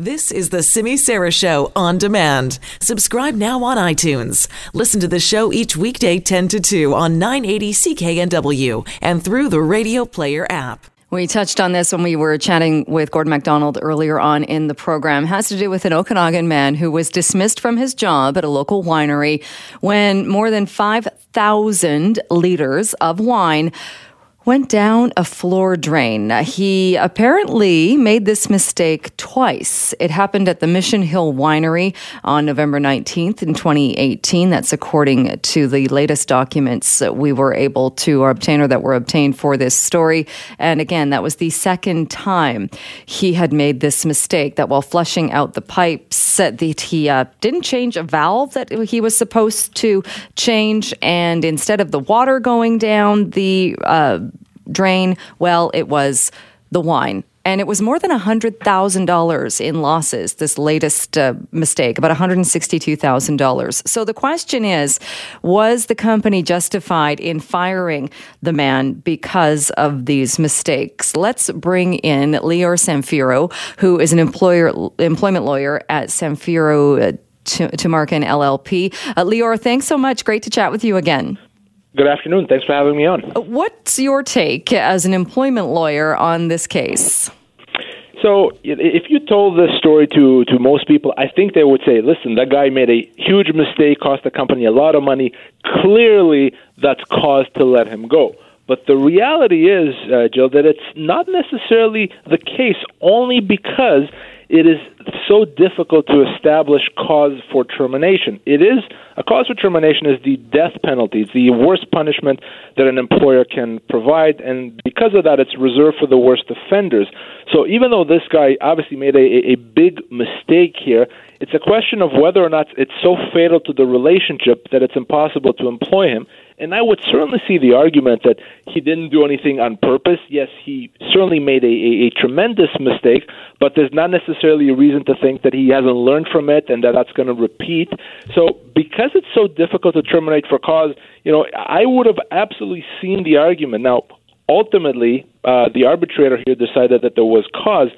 This is the Simi Sara Show on demand. Subscribe now on iTunes. Listen to the show each weekday 10 to 2 on 980 CKNW and through the Radio Player app. We touched on this when we were chatting with Gordon MacDonald earlier on in the program. It has to do with an Okanagan man who was dismissed from his job at a local winery when more than 5,000 liters of wine went down a floor drain. He apparently made this mistake twice. It happened at the Mission Hill Winery on November 19th in 2018. That's according to the latest documents that we were able to obtain or that were obtained for this story. And again, that was the second time he had made this mistake that while flushing out the pipes, that he uh, didn't change a valve that he was supposed to change. And instead of the water going down, the uh, drain? Well, it was the wine. And it was more than $100,000 in losses, this latest uh, mistake, about $162,000. So the question is was the company justified in firing the man because of these mistakes? Let's bring in Lior Samfiru, who is an employer, employment lawyer at Samfiru. Uh, Tumarkin LLP. Uh, Lior, thanks so much. Great to chat with you again. Good afternoon. Thanks for having me on. Uh, what's your take as an employment lawyer on this case? So, if you told this story to, to most people, I think they would say, listen, that guy made a huge mistake, cost the company a lot of money. Clearly, that's cause to let him go. But the reality is, uh, Jill, that it's not necessarily the case only because it is so difficult to establish cause for termination. It is a cause for termination is the death penalty. It's the worst punishment that an employer can provide, and because of that, it's reserved for the worst offenders. So even though this guy obviously made a, a big mistake here, it's a question of whether or not it's so fatal to the relationship that it's impossible to employ him. And I would certainly see the argument that he didn't do anything on purpose. Yes, he certainly made a, a, a tremendous mistake, but there's not necessarily a reason to think that he hasn't learned from it and that that's going to repeat. So, because it's so difficult to terminate for cause, you know, I would have absolutely seen the argument. Now, ultimately, uh, the arbitrator here decided that there was cause.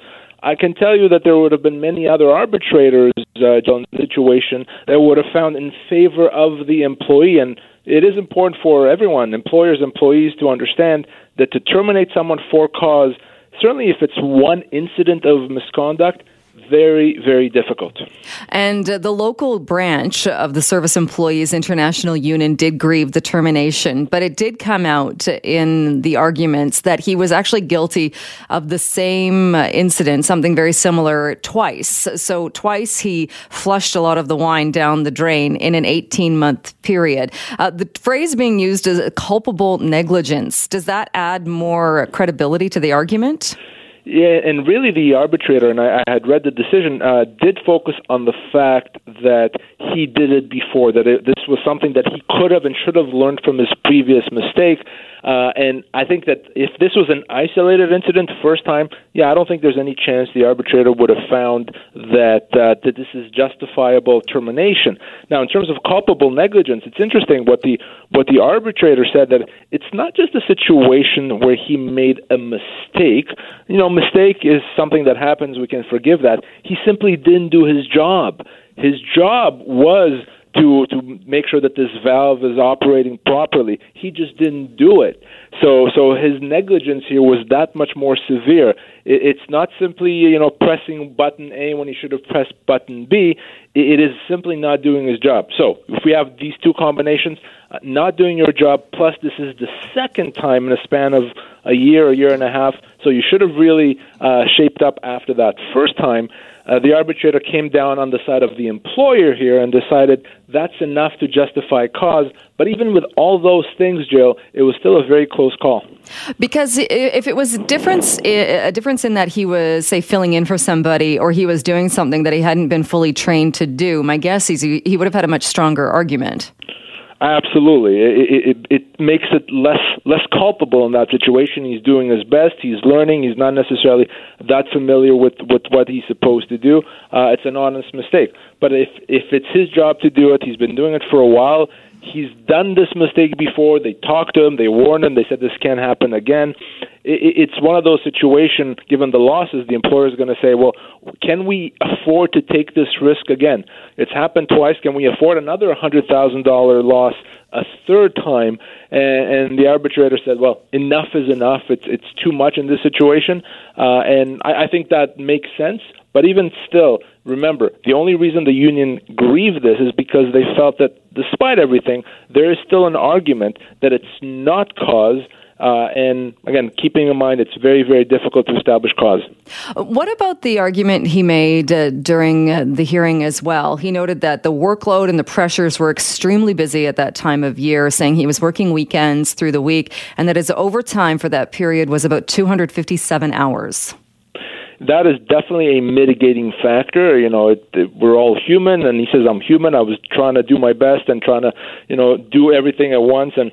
I can tell you that there would have been many other arbitrators uh, the situation that would have found in favor of the employee. And it is important for everyone, employers, employees, to understand that to terminate someone for cause, certainly if it's one incident of misconduct, very, very difficult. And uh, the local branch of the Service Employees International Union did grieve the termination, but it did come out in the arguments that he was actually guilty of the same incident, something very similar, twice. So, twice he flushed a lot of the wine down the drain in an 18 month period. Uh, the phrase being used is culpable negligence. Does that add more credibility to the argument? Yeah, and really the arbitrator, and I, I had read the decision, uh, did focus on the fact that he did it before, that it, this was something that he could have and should have learned from his previous mistake. Uh, and I think that if this was an isolated incident, first time, yeah, I don't think there's any chance the arbitrator would have found that uh, that this is justifiable termination. Now, in terms of culpable negligence, it's interesting what the what the arbitrator said that it's not just a situation where he made a mistake. You know, mistake is something that happens; we can forgive that. He simply didn't do his job. His job was to to make sure that this valve is operating properly. He just didn't do it. So so his negligence here was that much more severe. It, it's not simply you know pressing button A when he should have pressed button B. It, it is simply not doing his job. So if we have these two combinations, not doing your job, plus this is the second time in a span of a year, a year and a half. So you should have really uh, shaped up after that first time. Uh, the arbitrator came down on the side of the employer here and decided that's enough to justify cause. But even with all those things, Jill, it was still a very close call. Because if it was a difference, a difference in that he was, say, filling in for somebody, or he was doing something that he hadn't been fully trained to do, my guess is he would have had a much stronger argument. Absolutely, it, it, it makes it less less culpable in that situation. He's doing his best. He's learning. He's not necessarily that familiar with with what he's supposed to do. Uh, it's an honest mistake. But if if it's his job to do it, he's been doing it for a while. He's done this mistake before. They talked to him. They warned him. They said this can't happen again. It's one of those situations, given the losses, the employer is going to say, well, can we afford to take this risk again? It's happened twice. Can we afford another $100,000 loss a third time? And, the arbitrator said, well, enough is enough. It's, it's too much in this situation. Uh, and I, I think that makes sense. But even still, remember, the only reason the union grieved this is because they felt that despite everything, there is still an argument that it's not cause uh, and again, keeping in mind it's very, very difficult to establish cause. What about the argument he made uh, during uh, the hearing as well? He noted that the workload and the pressures were extremely busy at that time of year, saying he was working weekends through the week and that his overtime for that period was about 257 hours that is definitely a mitigating factor. You know, it, it, we're all human, and he says I'm human. I was trying to do my best and trying to, you know, do everything at once, and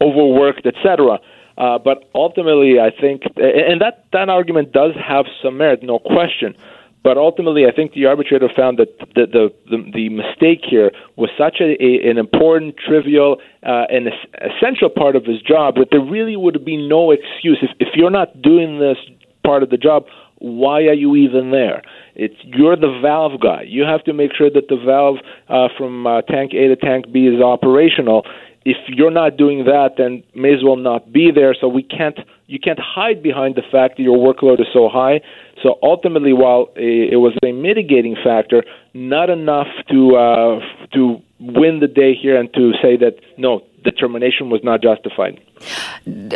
overworked, etc. Uh, but ultimately, I think, and that that argument does have some merit, no question. But ultimately, I think the arbitrator found that the the, the, the mistake here was such a, a an important, trivial, uh, and essential part of his job that there really would be no excuse if if you're not doing this part of the job. Why are you even there? It's you're the valve guy. You have to make sure that the valve uh, from uh, tank A to tank B is operational if you're not doing that, then may as well not be there. So we can't you can't hide behind the fact that your workload is so high. So ultimately, while it was a mitigating factor, not enough to uh, to win the day here and to say that no, the termination was not justified.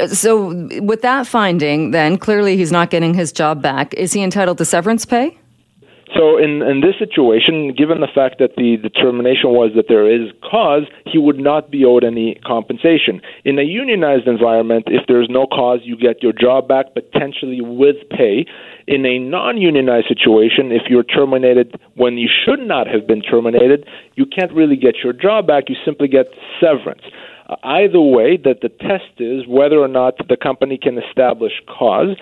So, with that finding, then clearly he's not getting his job back. Is he entitled to severance pay? So in, in this situation, given the fact that the determination was that there is cause, he would not be owed any compensation. In a unionized environment, if there's no cause, you get your job back potentially with pay. In a non-unionized situation, if you're terminated when you should not have been terminated, you can't really get your job back. You simply get severance either way that the test is whether or not the company can establish cause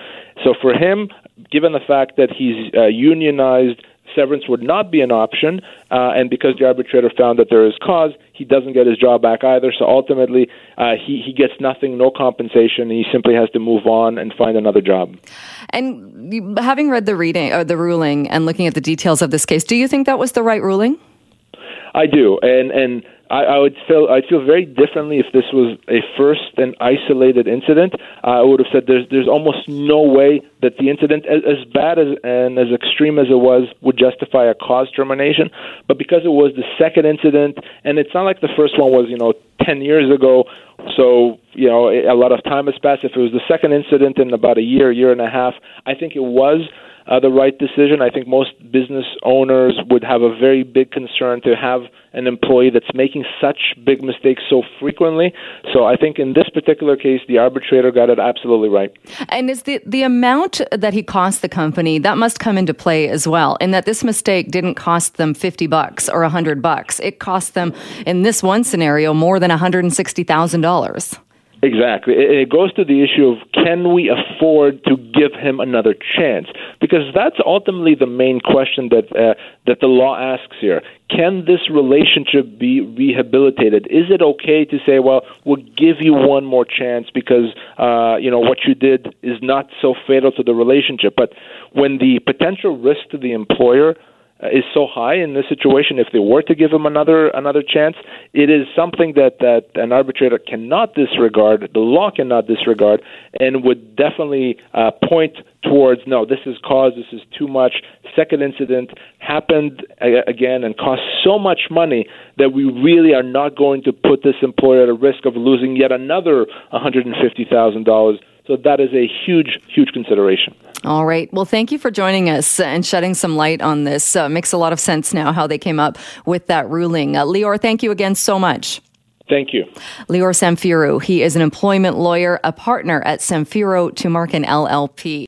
so for him given the fact that he's uh, unionized, severance would not be an option, uh, and because the arbitrator found that there is cause, he doesn't get his job back either. So ultimately, uh, he he gets nothing, no compensation. He simply has to move on and find another job. And having read the reading or the ruling and looking at the details of this case, do you think that was the right ruling? I do, and and I, I would feel I'd feel very differently if this was a first and isolated incident. I would have said there's there's almost no way that the incident, as, as bad as and as extreme as it was, would justify a cause termination. But because it was the second incident, and it's not like the first one was you know ten years ago, so, you know, a lot of time has passed. If it was the second incident in about a year, year and a half, I think it was uh, the right decision. I think most business owners would have a very big concern to have an employee that's making such big mistakes so frequently. So I think in this particular case, the arbitrator got it absolutely right. And is the, the amount that he cost the company, that must come into play as well, in that this mistake didn't cost them 50 bucks or 100 bucks. It cost them, in this one scenario, more than $160,000 dollars. Exactly. It goes to the issue of can we afford to give him another chance? Because that's ultimately the main question that uh, that the law asks here. Can this relationship be rehabilitated? Is it okay to say, well, we'll give you one more chance because uh, you know what you did is not so fatal to the relationship? But when the potential risk to the employer is so high in this situation, if they were to give him another another chance, it is something that that an arbitrator cannot disregard. The law cannot disregard, and would definitely uh, point towards no, this is cause, this is too much. Second incident happened again and cost so much money that we really are not going to put this employer at a risk of losing yet another one hundred and fifty thousand dollars so that is a huge, huge consideration. All right. Well, thank you for joining us and shedding some light on this. Uh, makes a lot of sense now how they came up with that ruling. Uh, Lior, thank you again so much. Thank you. Lior Samfiru. He is an employment lawyer, a partner at Samfiru Tumarkin LLP.